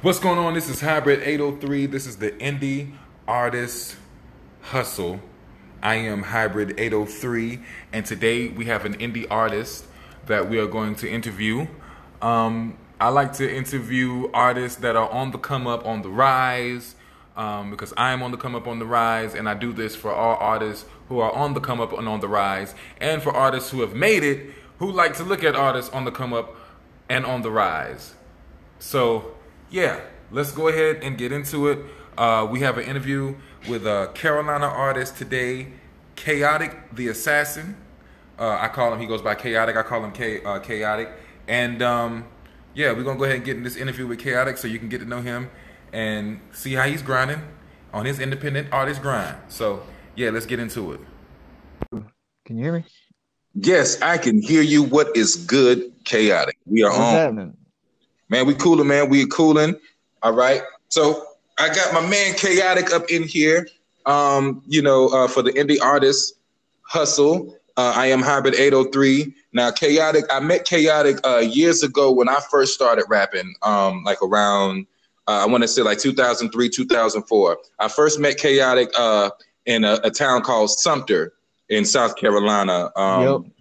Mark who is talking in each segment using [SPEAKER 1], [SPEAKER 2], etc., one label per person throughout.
[SPEAKER 1] What's going on? This is Hybrid 803. This is the Indie Artist Hustle. I am Hybrid 803, and today we have an indie artist that we are going to interview. Um, I like to interview artists that are on the come up, on the rise, um, because I am on the come up, on the rise, and I do this for all artists who are on the come up and on the rise, and for artists who have made it, who like to look at artists on the come up and on the rise. So, yeah, let's go ahead and get into it. Uh, we have an interview with a Carolina artist today, Chaotic the Assassin. Uh, I call him, he goes by Chaotic. I call him K, uh, Chaotic. And um, yeah, we're going to go ahead and get in this interview with Chaotic so you can get to know him and see how he's grinding on his independent artist grind. So, yeah, let's get into it.
[SPEAKER 2] Can you hear me?
[SPEAKER 3] Yes, I can hear you. What is good, chaotic? We are
[SPEAKER 2] What's
[SPEAKER 3] on.
[SPEAKER 2] happening?
[SPEAKER 3] Man, we cooling, man. We cooling. All right. So I got my man chaotic up in here. Um, you know, uh, for the indie artist hustle. Uh, I am hybrid 803. Now, chaotic, I met chaotic uh years ago when I first started rapping, um, like around uh, I want to say like 2003, 2004. I first met chaotic uh in a, a town called Sumter in South Carolina. Um,
[SPEAKER 2] Yep.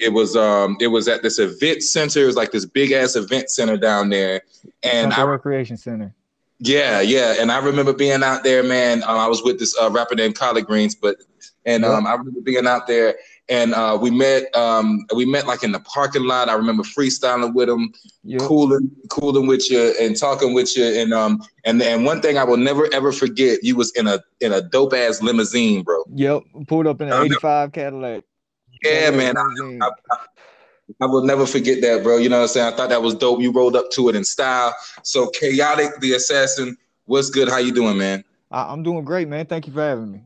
[SPEAKER 3] It was um it was at this event center. It was like this big ass event center down there, and
[SPEAKER 2] Recreation Center.
[SPEAKER 3] yeah yeah, and I remember being out there, man. Um, I was with this uh, rapper named Collard Greens, but and um I remember being out there, and uh, we met um we met like in the parking lot. I remember freestyling with him,
[SPEAKER 2] Yep.
[SPEAKER 3] cooling cooling with you, and talking with you, and um and and one thing I will never ever forget, you was in a in a dope ass limousine, bro.
[SPEAKER 2] Yep. Pulled up in an 85 Cadillac.
[SPEAKER 3] Yeah, man. I. I, I will never forget that, bro. You know what I'm saying? I thought that was dope. You rolled up to it in style. So chaotic, the assassin. What's good? How you doing, man?
[SPEAKER 2] I, I'm doing great, man. Thank you for having me.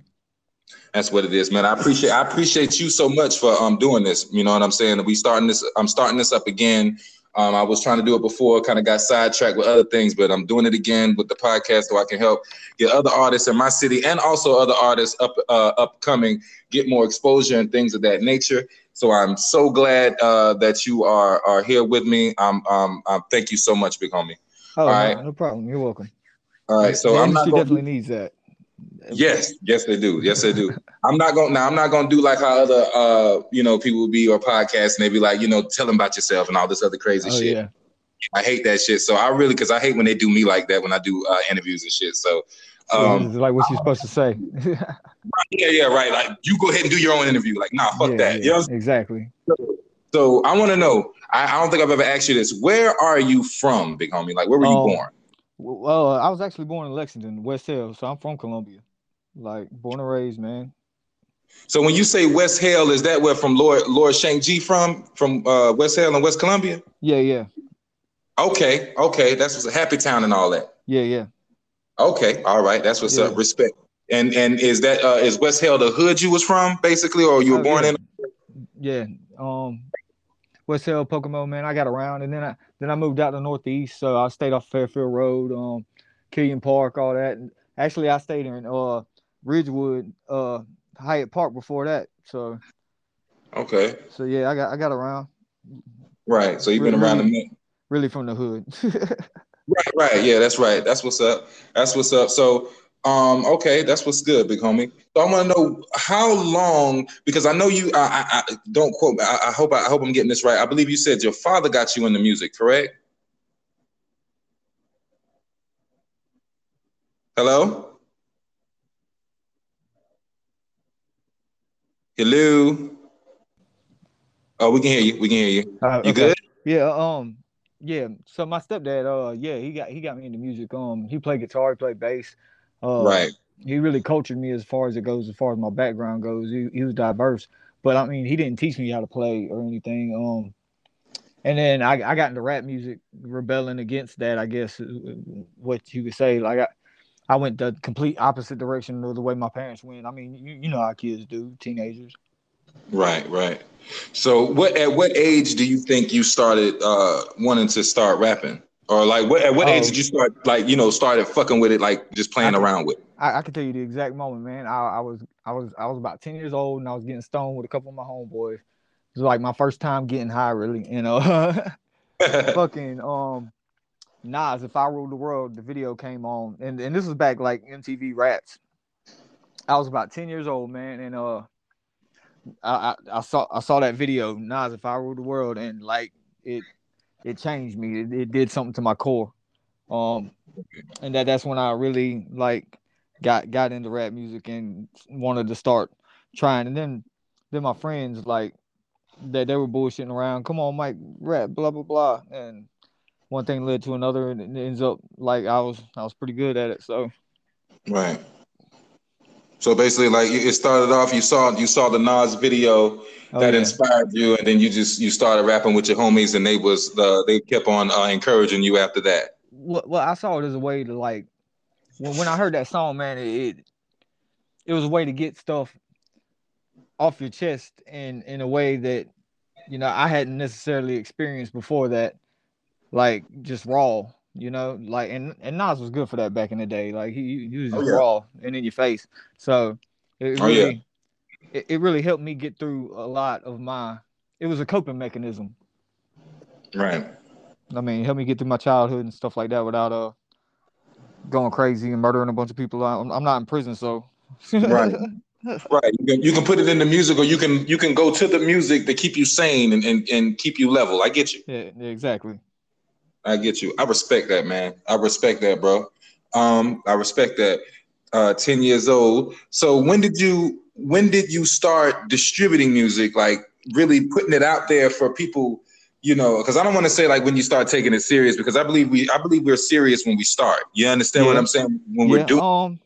[SPEAKER 3] That's what it is, man. I appreciate I appreciate you so much for um doing this. You know what I'm saying? We starting this. I'm starting this up again. Um, I was trying to do it before, kind of got sidetracked with other things, but I'm doing it again with the podcast so I can help get other artists in my city and also other artists up uh, upcoming get more exposure and things of that nature. So I'm so glad uh, that you are are here with me. Um, um, um thank you so much, big homie.
[SPEAKER 2] Oh,
[SPEAKER 3] All
[SPEAKER 2] no,
[SPEAKER 3] right.
[SPEAKER 2] no problem. You're welcome.
[SPEAKER 3] All right, so
[SPEAKER 2] the
[SPEAKER 3] I'm not
[SPEAKER 2] definitely needs that.
[SPEAKER 3] Yes, yes, they do. Yes, they do. I'm not gonna now. I'm not going to do like how other, uh, you know, people be or podcasts and they be like, you know, tell them about yourself and all this other crazy
[SPEAKER 2] Oh,
[SPEAKER 3] shit.
[SPEAKER 2] yeah.
[SPEAKER 3] I hate that shit. So I really, because I hate when they do me like that when I do uh, interviews and shit. So,
[SPEAKER 2] So
[SPEAKER 3] um,
[SPEAKER 2] like what you're supposed to say.
[SPEAKER 3] yeah, yeah, right. Like you go ahead and do your own interview. Like, nah, fuck
[SPEAKER 2] Yeah,
[SPEAKER 3] that.
[SPEAKER 2] yeah,
[SPEAKER 3] You know
[SPEAKER 2] exactly.
[SPEAKER 3] saying? So I want to know. I, I don't think I've ever asked you this. Where are you from, big homie? Like, where were you
[SPEAKER 2] Um,
[SPEAKER 3] born?
[SPEAKER 2] Well, I was actually born in Lexington, West Hill, so I'm from Columbia. Like born and raised, man.
[SPEAKER 3] So when you say West Hale, is that where from Lord Lord Shank G from? From uh, West Hale and West Columbia?
[SPEAKER 2] Yeah, yeah,
[SPEAKER 3] Okay, okay, that's what's a happy town and all that.
[SPEAKER 2] yeah, yeah.
[SPEAKER 3] Okay, all right, that's what's
[SPEAKER 2] Yeah.
[SPEAKER 3] up. Respect. And and is that uh, is West Hale the hood you was from basically, or you were
[SPEAKER 2] Oh,
[SPEAKER 3] born
[SPEAKER 2] yeah.
[SPEAKER 3] in?
[SPEAKER 2] Yeah. Um West Hill, Pokemon, man. I got around and then I then I moved out to Northeast. So I stayed off Fairfield Road, um, Killian Park, all that. And actually I stayed in uh Ridgewood, uh Hyatt Park before that. So
[SPEAKER 3] Okay,
[SPEAKER 2] so yeah, I got I got around
[SPEAKER 3] right. So you've been
[SPEAKER 2] Really?
[SPEAKER 3] around the minute.
[SPEAKER 2] really from the hood.
[SPEAKER 3] Right, right. Yeah, that's right. That's what's up. That's what's up. So, um, okay, that's what's good, big homie. So I want to know how long because I know you. I, I, I don't quote. me. I, I hope I, hope I'm getting this right. I believe you said your father got you into music, correct? Hello. Hello. Oh, we can hear you. We can hear you.
[SPEAKER 2] Uh,
[SPEAKER 3] You
[SPEAKER 2] okay.
[SPEAKER 3] good?
[SPEAKER 2] Yeah, um, yeah. So my stepdad, uh, yeah, he got he got me into music. Um, he played guitar, he played bass. Uh,
[SPEAKER 3] Right.
[SPEAKER 2] He really cultured me as far as it goes, as far as my background goes. He, he was diverse, but I mean, he didn't teach me how to play or anything. Um, and then I, I got into rap music, rebelling against that. I guess what you could say. Like I, I went the complete opposite direction of the way my parents went. I mean, you, you know how kids do, teenagers.
[SPEAKER 3] Right, right. So, what at what age do you think you started uh, wanting to start rapping, or like what at what age
[SPEAKER 2] Oh.
[SPEAKER 3] did you start like you know started fucking with it, like just playing
[SPEAKER 2] I-
[SPEAKER 3] around with? it?
[SPEAKER 2] I, I can tell you the exact moment, man. I, I was I was I was about ten years old and I was getting stoned with a couple of my homeboys. It was like my first time getting high, really. You know, fucking um, Nas, if I ruled the world, the video came on, and and this was back like MTV Raps. I was about ten years old, man, and uh, I, I, I saw I saw that video, Nas, if I ruled the world, and like it it changed me. It, it did something to my core. Um, and that that's when I really like got got into rap music and wanted to start trying. And then then my friends like that they were bullshitting around. Come on, Mike, rap, blah blah blah, and one thing led to another, and it ends up like I was I was pretty good at it. So
[SPEAKER 3] right. So basically, like it started off, you saw you saw the Nas video oh, that yeah. inspired you, and then you just you started rapping with your homies, and they was uh, they kept on uh, encouraging you after that.
[SPEAKER 2] Well, well, I saw it as a way to like when, when I heard that song, man, it, it it was a way to get stuff off your chest and in a way that you know I hadn't necessarily experienced before that, like just raw you know, like and and Nas was good for that back in the day. Like he, he was oh, just oh, yeah. raw and in your face. So it really oh, yeah. it, it really helped me get through a lot of my it was a coping mechanism.
[SPEAKER 3] Right.
[SPEAKER 2] I mean, help me get through my childhood and stuff like that without uh going crazy and murdering a bunch of people. I'm, I'm not in prison, so
[SPEAKER 3] right. right. You can, you can put it in the music, or you can you can go to the music to keep you sane and, and, and keep you level. I get you.
[SPEAKER 2] Yeah, exactly.
[SPEAKER 3] I get you. I respect that, man. I respect that, bro. Um, I respect that. Uh, 10 years old. So when did you when did you start distributing music? Like really putting it out there for people, you know, because I don't want to say like when you start taking it serious, because I believe we I believe we're serious when we start. You understand yeah. what I'm saying? When
[SPEAKER 2] yeah,
[SPEAKER 3] we're doing
[SPEAKER 2] um,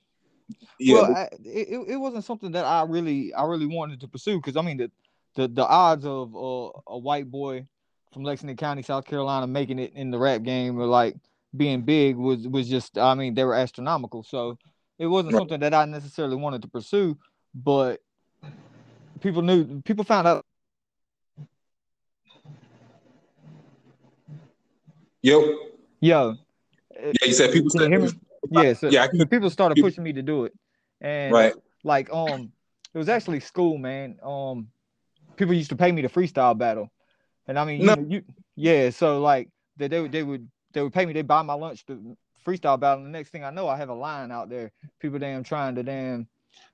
[SPEAKER 2] yeah. Well, I, it, it wasn't something that I really I really wanted to pursue because I mean the the, the odds of uh, a white boy from Lexington County, South Carolina, making it in the rap game or like being big was was just I mean they were astronomical. So it wasn't right. something that I necessarily wanted to pursue, but people knew people found out.
[SPEAKER 3] Yo.
[SPEAKER 2] Yo.
[SPEAKER 3] Yeah, you said people said.
[SPEAKER 2] Yeah, so, yeah. People started pushing me to do it, and right. like um, it was actually school, man. Um, people used to pay me to freestyle battle. And I mean, no. you, you, yeah. So like they, they would they would they would pay me. They buy my lunch to freestyle battle. And the next thing I know, I have a line out there. People damn trying to damn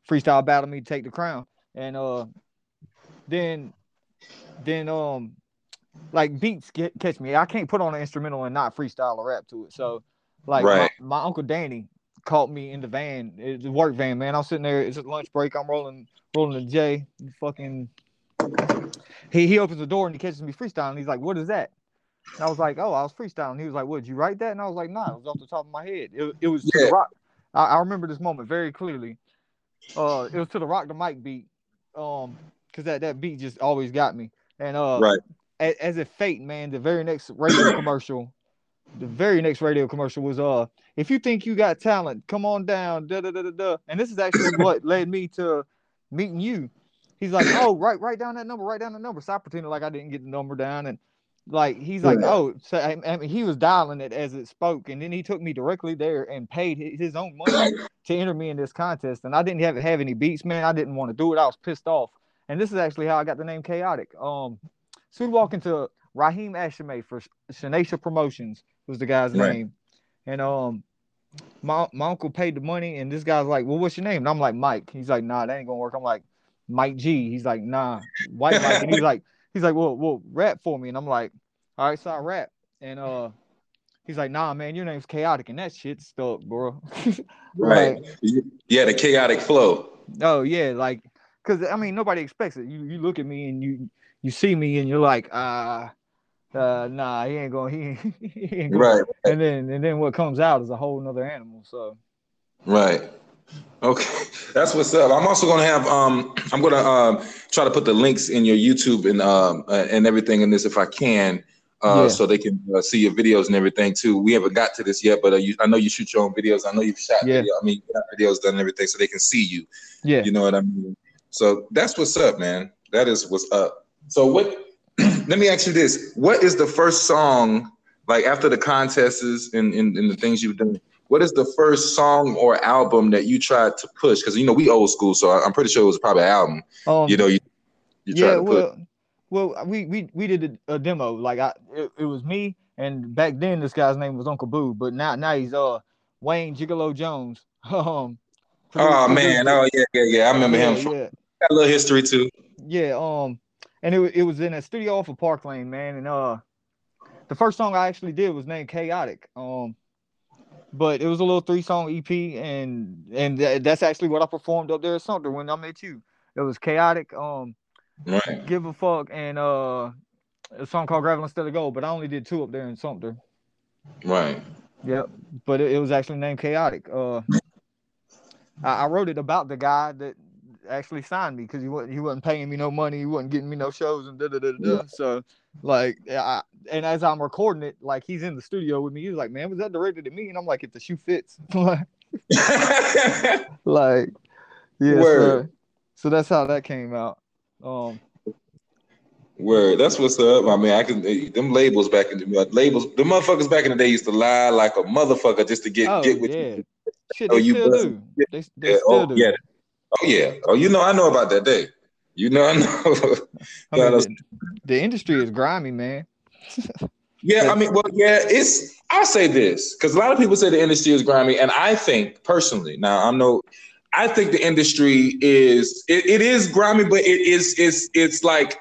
[SPEAKER 2] freestyle battle me to take the crown. And uh, then then um, like beats get catch me. I can't put on an instrumental and not freestyle or rap to it. So like right. my, my uncle Danny caught me in the van, it's a work van, man. I'm sitting there. It's a lunch break. I'm rolling rolling the J, fucking he he opens the door and he catches me freestyling. He's like, "What is that?" And I was like, "Oh, I was freestyling." He was like, "What? Did you write that?" And I was like, "Nah, it was off the top of my head. It, it was yeah. to the rock." I, I, remember this moment very clearly. Uh, it was to the rock the mic beat, um, because that that beat just always got me. And uh,
[SPEAKER 3] right
[SPEAKER 2] as, as if fate, man, the very next radio commercial, the very next radio commercial was uh, if you think you got talent, come on down, da da da da da. And this is actually what led me to meeting you He's like, oh, write write down that number, write down the number. So I pretended like I didn't get the number down, and like he's like, oh, so I, I mean, he was dialing it as it spoke, and then he took me directly there and paid his own money to enter me in this contest, and I didn't have have any beats, man. I didn't want to do it. I was pissed off, and this is actually how I got the name Chaotic. Um, so we walk into Raheem Ashame for Shanacia Promotions was the guy's right. name, and um. My, my uncle paid the money, and this guy's like, "Well, what's your name?" And I'm like, "Mike." He's like, "Nah, that ain't gonna work." I'm like, Mike G. He's like, nah, white Mike. And he's like, he's like, well, well, rap for me. And I'm like, all right, so I rap. And uh he's like, nah, man, your name's chaotic, and that shit stuck, bro.
[SPEAKER 3] right. yeah, the chaotic flow.
[SPEAKER 2] Oh, yeah, like because I mean nobody expects it. You you look at me and you you see me and you're like, uh, uh, nah, he ain't going, he, he ain't going. Right. And then and then what comes out is a whole nother animal. So
[SPEAKER 3] right. Okay, that's what's up. I'm also gonna have um I'm gonna um try to put the links in your YouTube and um uh, and everything in this if I can. Uh, yeah. so they can uh, see your videos and everything too. We haven't got to this yet, but uh, you, I know you shoot your own videos. I know you've shot yeah. video. I mean, videos done and everything, so they can see you.
[SPEAKER 2] Yeah,
[SPEAKER 3] you know what I mean. So that's what's up, man. That is what's up. So what? let me ask you this: What is the first song like after the contests and, and, and the things you've done? What is the first song or album that you tried to push? Because you know we old school, so I'm pretty sure it was probably an album. Um, you know, you, you
[SPEAKER 2] yeah, well, well, we we we did a, a, demo. Like I, it, it, was me, And back then, this guy's name was Uncle Boo, but now now he's uh Wayne Gigolo Jones. um,
[SPEAKER 3] oh man, oh yeah, yeah, yeah. I remember
[SPEAKER 2] yeah,
[SPEAKER 3] him. From,
[SPEAKER 2] yeah,
[SPEAKER 3] got a little history too.
[SPEAKER 2] yeah. Um, and it it was in a studio off of Park Lane, man. And uh, the first song I actually did was named Chaotic. Um, but it was a little three song EP, and and tha- that's actually what I performed up there at Sumter when I met you. It was Chaotic. Um,
[SPEAKER 3] Right.
[SPEAKER 2] give a fuck and uh a song called Gravel Instead of Gold, but I only did two up there in Sumter.
[SPEAKER 3] Right.
[SPEAKER 2] Yep. But it, it was actually named Chaotic. Uh I, I wrote it about the guy that actually signed me because he wasn't he wasn't paying me no money, he wasn't getting me no shows and da da da. da. So like I, and as I'm recording it, like he's in the studio with me. He's like, Man, was that directed at me? And I'm like, if the shoe fits. like like yeah, so, so that's how that came out. Um
[SPEAKER 3] Word. That's what's up. I mean, I can them labels back in the labels. The motherfuckers back in the day used to lie like a motherfucker just to get
[SPEAKER 2] Oh
[SPEAKER 3] get with
[SPEAKER 2] yeah,
[SPEAKER 3] you.
[SPEAKER 2] shit,
[SPEAKER 3] Oh, you
[SPEAKER 2] still do. They, they
[SPEAKER 3] Yeah,
[SPEAKER 2] still
[SPEAKER 3] oh,
[SPEAKER 2] do.
[SPEAKER 3] yeah. Oh yeah. Oh, you know, I know about that day. You know, I know.
[SPEAKER 2] I mean, the, the industry is grimy, man.
[SPEAKER 3] Yeah, I mean, well, yeah, it's. I'll say this because a lot of people say the industry is grimy, and I think personally, now I'm no, I think the industry is it, it is grimy, but it is it's it's like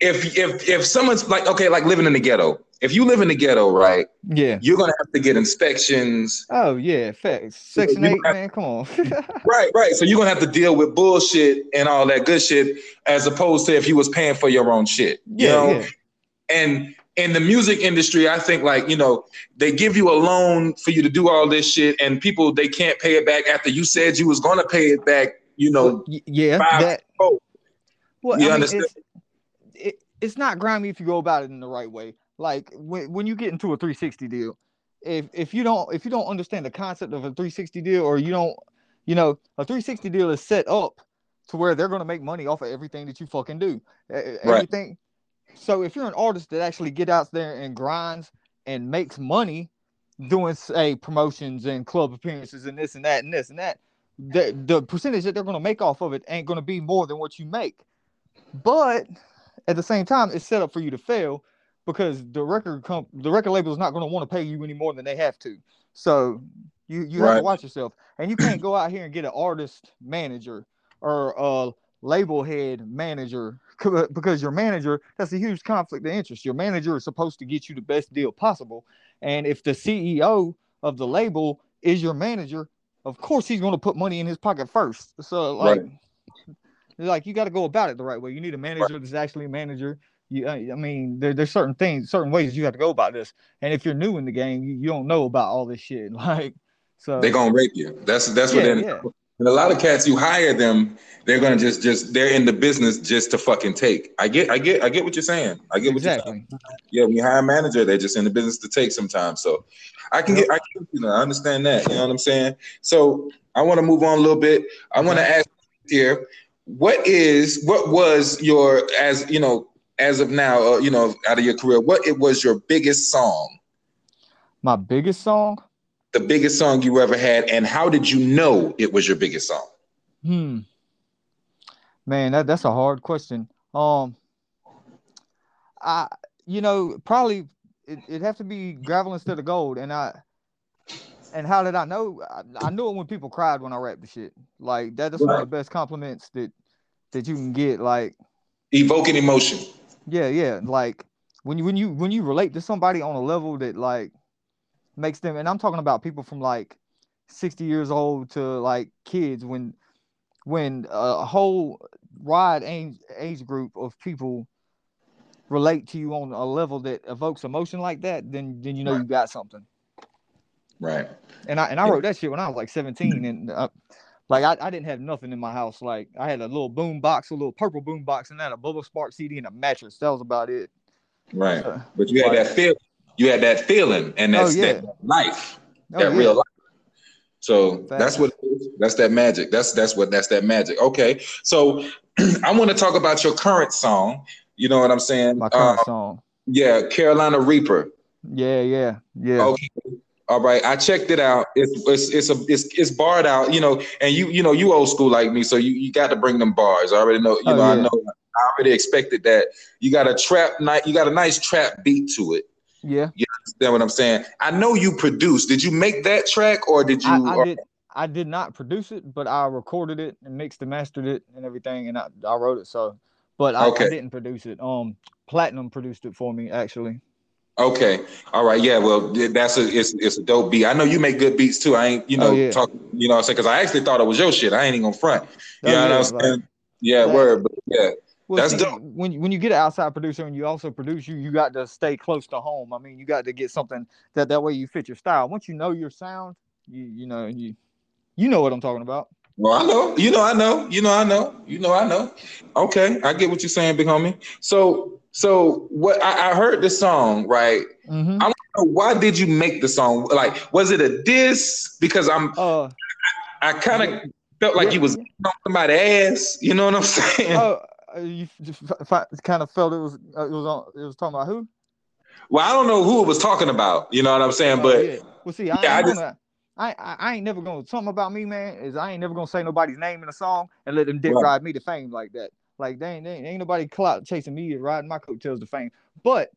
[SPEAKER 3] if if if someone's like okay, like living in the ghetto. If you live in the ghetto, right,
[SPEAKER 2] Yeah.
[SPEAKER 3] you're gonna have to get inspections.
[SPEAKER 2] Oh yeah, facts. Section
[SPEAKER 3] You
[SPEAKER 2] eight,
[SPEAKER 3] have-
[SPEAKER 2] man. Come on.
[SPEAKER 3] Right, right. So you're gonna have to deal with bullshit and all that good shit, as opposed to if you was paying for your own shit. You
[SPEAKER 2] yeah,
[SPEAKER 3] know?
[SPEAKER 2] yeah.
[SPEAKER 3] and in the music industry, I think like you know they give you a loan for you to do all this shit, and people they can't pay it back after you said you was gonna pay it back. You know,
[SPEAKER 2] Y- yeah,
[SPEAKER 3] five-
[SPEAKER 2] that. Well,
[SPEAKER 3] You
[SPEAKER 2] I mean,
[SPEAKER 3] understand?
[SPEAKER 2] it's, it, it's not grimy if you go about it in the right way. Like when, when you get into a 360 deal, if if you don't if you don't understand the concept of a 360 deal, or you don't, you know, a 360 deal is set up to where they're gonna make money off of everything that you fucking do. E- e-
[SPEAKER 3] Right.
[SPEAKER 2] Everything. So if you're an artist that actually get out there and grinds and makes money doing say promotions and club appearances and this and that and this and that, the the percentage that they're gonna make off of it ain't gonna be more than what you make. But at the same time, it's set up for you to fail because the record comp- the record label is not going to want to pay you any more than they have to. So you you have to watch yourself, and you can't go out here and get an artist manager or a label head manager because your manager that's a huge conflict of interest. Your manager is supposed to get you the best deal possible, and if the CEO of the label is your manager, of course he's going to put money in his pocket first. So like.
[SPEAKER 3] Right.
[SPEAKER 2] Like you got to go about it the right way. You need a manager that's actually a manager. You, I I mean, there, there's certain things, certain ways you have to go about this. And if you're new in the game, you, you don't know about all this shit. Like, so
[SPEAKER 3] they're gonna rape you. That's that's what
[SPEAKER 2] yeah,
[SPEAKER 3] they're.
[SPEAKER 2] yeah,
[SPEAKER 3] And a lot of cats, you hire them, they're gonna just just they're in the business just to fucking take. I get, I get, I get what you're saying. I get what you're saying. Yeah, when you hire a manager, they're just in the business to take sometimes. So I can
[SPEAKER 2] Yep.
[SPEAKER 3] get, I can, you know, I understand that. You know what I'm saying? So I want to move on a little bit. I want to uh-huh. ask here, what is, what was your, as you know, as of now, uh, you know, out of your career, what it was your biggest song,
[SPEAKER 2] My biggest song.
[SPEAKER 3] the biggest song you ever had, and how did you know it was your biggest song?
[SPEAKER 2] Hmm. Man, that that's a hard question. Um, I you know probably it, it'd have to be gravel instead of gold, and I. And how did I know? I, I knew it when people cried when I rapped the shit. Like that, that's one of the best compliments that that you can get. Like
[SPEAKER 3] Evoking emotion.
[SPEAKER 2] Yeah, yeah. Like when you when you when you relate to somebody on a level that like makes them and I'm talking about people from like 60 years old to like kids when when a whole wide age age group of people relate to you on a level that evokes emotion like that, then then you know you got something.
[SPEAKER 3] Right.
[SPEAKER 2] And I and I wrote that shit when I was like 17 and uh, like I, I didn't have nothing in my house. Like I had a little boom box, a little purple boom box, and that a Bubba Sparxxx CD and a mattress. That was about it.
[SPEAKER 3] Right. But you had that feel. You had that feeling, and that's
[SPEAKER 2] Oh, yeah.
[SPEAKER 3] that life.
[SPEAKER 2] oh,
[SPEAKER 3] that
[SPEAKER 2] yeah.
[SPEAKER 3] real life. So that's what that's that magic. That's that's what that's that magic. Okay. So I want to talk about your current song. You know what I'm saying?
[SPEAKER 2] My current
[SPEAKER 3] Uh,
[SPEAKER 2] song.
[SPEAKER 3] yeah, Carolina Reaper.
[SPEAKER 2] Yeah, yeah, yeah.
[SPEAKER 3] Okay. All right, I checked it out. It's it's it's a it's, it's barred out, you know, and you you know you old school like me, so you, you got to bring them bars. I already know, you
[SPEAKER 2] Oh,
[SPEAKER 3] know, I
[SPEAKER 2] yeah.
[SPEAKER 3] know I already expected that. You got a trap night, you got a nice trap beat to it.
[SPEAKER 2] Yeah,
[SPEAKER 3] You understand what I'm saying? I know you produced. Did you make that track or did you?
[SPEAKER 2] I, I did. I did not produce it, but I recorded it and mixed and mastered it and everything, and I, I wrote it. So, but I,
[SPEAKER 3] Okay.
[SPEAKER 2] I didn't produce it. Um, Platinum produced it for me actually.
[SPEAKER 3] Okay. All right. Yeah. Well, that's a it's it's a dope beat. I know you make good beats too. I ain't you oh, know
[SPEAKER 2] Oh, yeah.
[SPEAKER 3] talk you know I said because I actually thought it was your shit. I ain't even gonna front.
[SPEAKER 2] Oh,
[SPEAKER 3] You know what
[SPEAKER 2] yeah,
[SPEAKER 3] I'm
[SPEAKER 2] like-
[SPEAKER 3] saying? Yeah.
[SPEAKER 2] that-
[SPEAKER 3] Word. But yeah.
[SPEAKER 2] Well,
[SPEAKER 3] That's
[SPEAKER 2] see,
[SPEAKER 3] dope.
[SPEAKER 2] when you- when you get an outside producer and you also produce, you you got to stay close to home. I mean, you got to get something that that way you fit your style. Once you know your sound, you you know you you know what I'm talking about.
[SPEAKER 3] Well, I know. You know. I know. You know. I know. You know. I know. Okay. I get what you're saying, big homie. So so what I, I heard the song right.
[SPEAKER 2] Mm-hmm.
[SPEAKER 3] I- Why did you make the song? Like, was it a diss? Because I'm
[SPEAKER 2] Uh,
[SPEAKER 3] I kind of felt like
[SPEAKER 2] yeah,
[SPEAKER 3] you was
[SPEAKER 2] yeah.
[SPEAKER 3] on somebody's ass. You know what I'm saying?
[SPEAKER 2] oh, uh, you kind of felt it was uh, it was on it was talking about who?
[SPEAKER 3] Well, I don't know who it was talking about. You know what I'm saying?
[SPEAKER 2] Oh,
[SPEAKER 3] but
[SPEAKER 2] yeah. well, see, I,
[SPEAKER 3] yeah, I
[SPEAKER 2] ain't
[SPEAKER 3] just-
[SPEAKER 2] gonna, I, I I ain't never gonna something about me, man. Is I ain't never gonna say nobody's name in a song and let them dick
[SPEAKER 3] Right.
[SPEAKER 2] ride me to fame like that. Like they ain't, ain't, nobody clout chasing me and riding my coattails to fame. But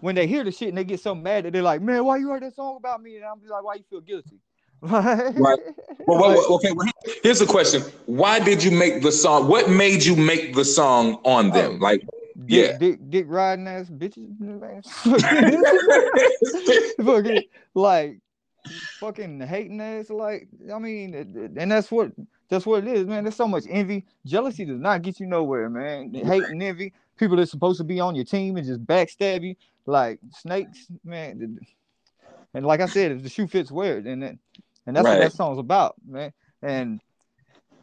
[SPEAKER 2] when they hear the shit and they get so mad that they're like, man, why you write that song about me? And I'm just like, why you feel guilty?
[SPEAKER 3] Right. Well, well, okay. Well, here's the question: Why did you make the song? What made you make the song on oh. them?
[SPEAKER 2] Oh.
[SPEAKER 3] Like,
[SPEAKER 2] Dick,
[SPEAKER 3] Yeah.
[SPEAKER 2] dick, dick riding ass bitches, fucking like fucking hating ass. Like I mean, and that's what that's what it is, man. There's so much envy, jealousy does not get you nowhere, man. Hate and envy, people that's supposed to be on your team and just backstab you, like snakes, man. And like I said, if the shoe fits, wear it, and then, and that's what that song's about, man. And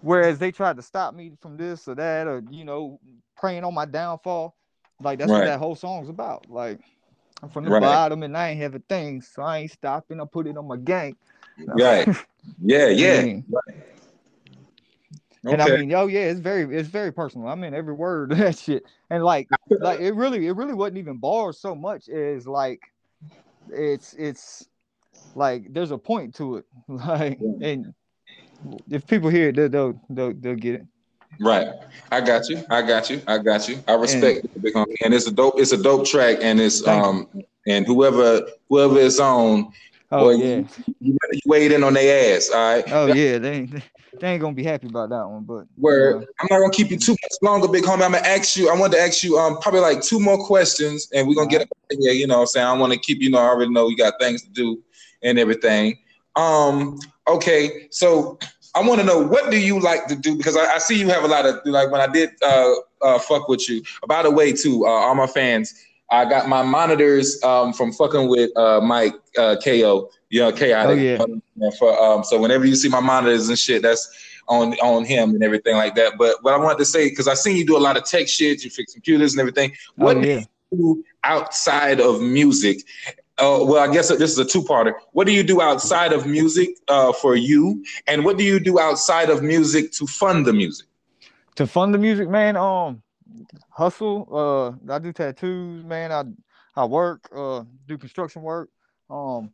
[SPEAKER 2] whereas they tried to stop me from this or that, or you know, praying on my downfall, like that's
[SPEAKER 3] Right.
[SPEAKER 2] what that whole song's about. Like I'm from the
[SPEAKER 3] Right.
[SPEAKER 2] bottom and I ain't have a thing, so I ain't stopping. I put it on my gang.
[SPEAKER 3] right? Yeah, yeah.
[SPEAKER 2] Mean, And I mean, oh yeah, it's very it's very personal. I mean every word of that shit. And like like it really it really wasn't even bars so much as like it's it's like there's a point to it. Like and if people hear it, they'll they'll they'll, they'll get it.
[SPEAKER 3] Right. I got you. I got you. I got you. I respect it, big. And it's a dope. It's a dope track, and it's
[SPEAKER 2] you.
[SPEAKER 3] um and whoever whoever is on,
[SPEAKER 2] Oh
[SPEAKER 3] Boy,
[SPEAKER 2] yeah.
[SPEAKER 3] you, you weighed in on their ass. All right.
[SPEAKER 2] Oh yeah, they ain't they ain't gonna be happy about that one, but
[SPEAKER 3] Where
[SPEAKER 2] you know.
[SPEAKER 3] I'm not gonna keep you too much longer, big homie. I'm gonna ask you. I want to ask you um probably like two more questions, and we're gonna get yeah. You know, what I'm saying I want to keep. You know, I already know you got things to do and everything. Um. Okay. So I want to know what do you like to do because I, I see you have a lot of like when I did uh, uh fuck with you. By the way, too, uh, all my fans. I got my monitors um, from fucking with uh, Mike uh, Ko. Yeah, chaotic.
[SPEAKER 2] Oh, yeah.
[SPEAKER 3] For um, so whenever you see my monitors and shit, that's on on him and everything like that. But what I wanted to say because I seen you do a lot of tech shit, you fix computers and everything. What
[SPEAKER 2] oh
[SPEAKER 3] do you do outside of music? Uh, well, I guess this is a two-parter. What do you do outside of music uh, for you, and what do you do outside of music to fund the music?
[SPEAKER 2] to fund the music, man. Um, hustle. Uh, I do tattoos, man. I I work. Uh, do construction work. Um,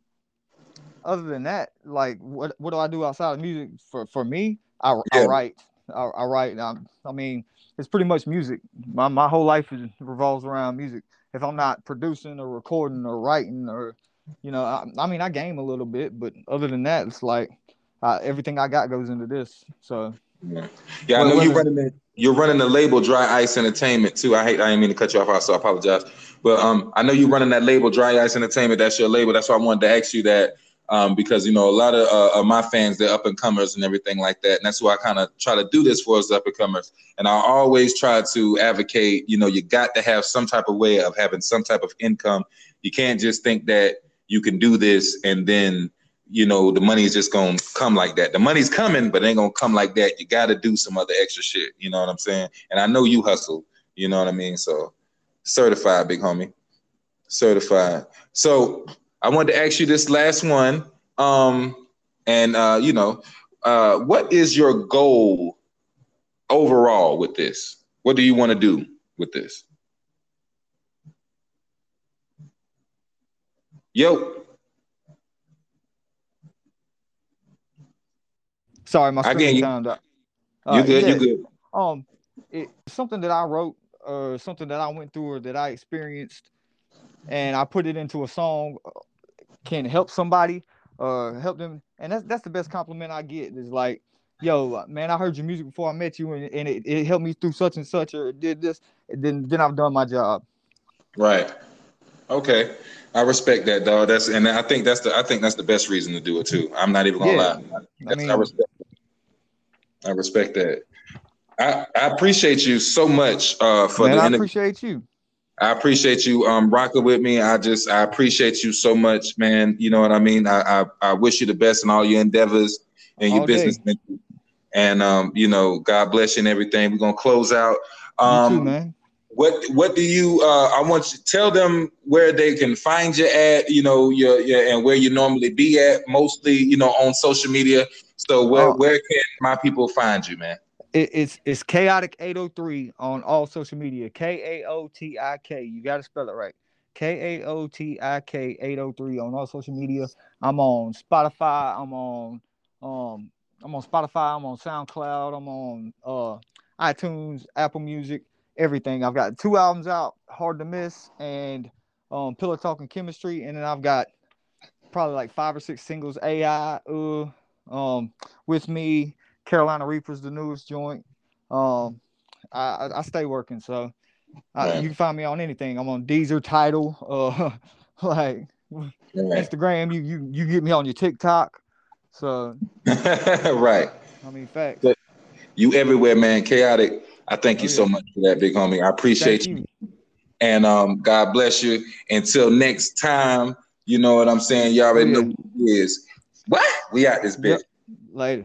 [SPEAKER 2] other than that, like what what do I do outside of music? For for me, I, I write. I, I write. I, I mean, it's pretty much music. My my whole life is, revolves around music. If I'm not producing or recording or writing or, you know, I, I mean, I game a little bit, but other than that, it's like uh, everything I got goes into this. So
[SPEAKER 3] Yeah, I
[SPEAKER 2] Well,
[SPEAKER 3] know you running the, you're running the label Dry Ice Entertainment too. I hate I didn't mean to cut you off, so I apologize. But um, I know you're running that label Dry Ice Entertainment. That's your label. That's why I wanted to ask you that um, because you know a lot of, uh, of my fans they're up and comers and everything like that, and that's why I kind of try to do this for us up and comers. And I always try to advocate. You know, you got to have some type of way of having some type of income. You can't just think that you can do this and then you know the money is just gonna come like that. The money's coming, but it ain't gonna come like that. You got to do some other extra shit. You know what I'm saying? And I know you hustle. You know what I mean? So certified, big homie, certified. So I wanted to ask you this last one. Um, and uh, you know, uh, what is your goal overall with this? What do you want to do with this? Yo,
[SPEAKER 2] sorry, my screen
[SPEAKER 3] you.
[SPEAKER 2] timed out.
[SPEAKER 3] you
[SPEAKER 2] Uh,
[SPEAKER 3] good?
[SPEAKER 2] yeah,
[SPEAKER 3] You good?
[SPEAKER 2] um it something that I wrote or something that I went through or that I experienced and I put it into a song, uh, can help somebody, uh, help them, and that's that's the best compliment I get. Is like, yo, man, I heard your music before I met you, and, and it, it helped me through such and such, or did this, then then I've done my job.
[SPEAKER 3] Right. Okay. I respect that, dog. That's and I think that's the I think that's the best reason to do it too. I'm not even gonna yeah. lie. I, mean, I respect. I respect that. I, I appreciate you so much uh, for
[SPEAKER 2] man, the. I appreciate you.
[SPEAKER 3] I appreciate you um, rocking with me. I just I appreciate you so much, man. You know what I mean. I I, I wish you the best in all your endeavors and your all business. Day. And um, you know, God bless you and everything. We're gonna close out. Um, too, man. What what do you? Uh, I want you to tell them where they can find you at. You know, your, your and where you normally be at. Mostly, you know, on social media. So where oh. where can my people find you, man?
[SPEAKER 2] it, it's it's Kaotik 803 on all social media. K A O T I K. You got to spell it right. K A O T I K 803 on all social media. I'm on Spotify. I'm on um I'm on Spotify. I'm on SoundCloud. I'm on uh iTunes, Apple Music, everything. I've got two albums out, Hard to Miss and um Pillow Talking Chemistry, and then I've got probably like five or six singles. AI, uh, um, with me, Carolina Reapers, the newest joint. Um, I, I stay working, so I, you can find me on anything. I'm on Deezer, Tidal, uh, like Instagram. You you you get me on your TikTok. So
[SPEAKER 3] right.
[SPEAKER 2] I mean, facts.
[SPEAKER 3] You everywhere, man. Chaotic. I thank you oh, yeah. so much for that, big homie. I appreciate you. you. And um, God bless you. Until next time, you know what I'm saying. You already oh, yeah. know who is. What? We out this bitch. Yep.
[SPEAKER 2] Later.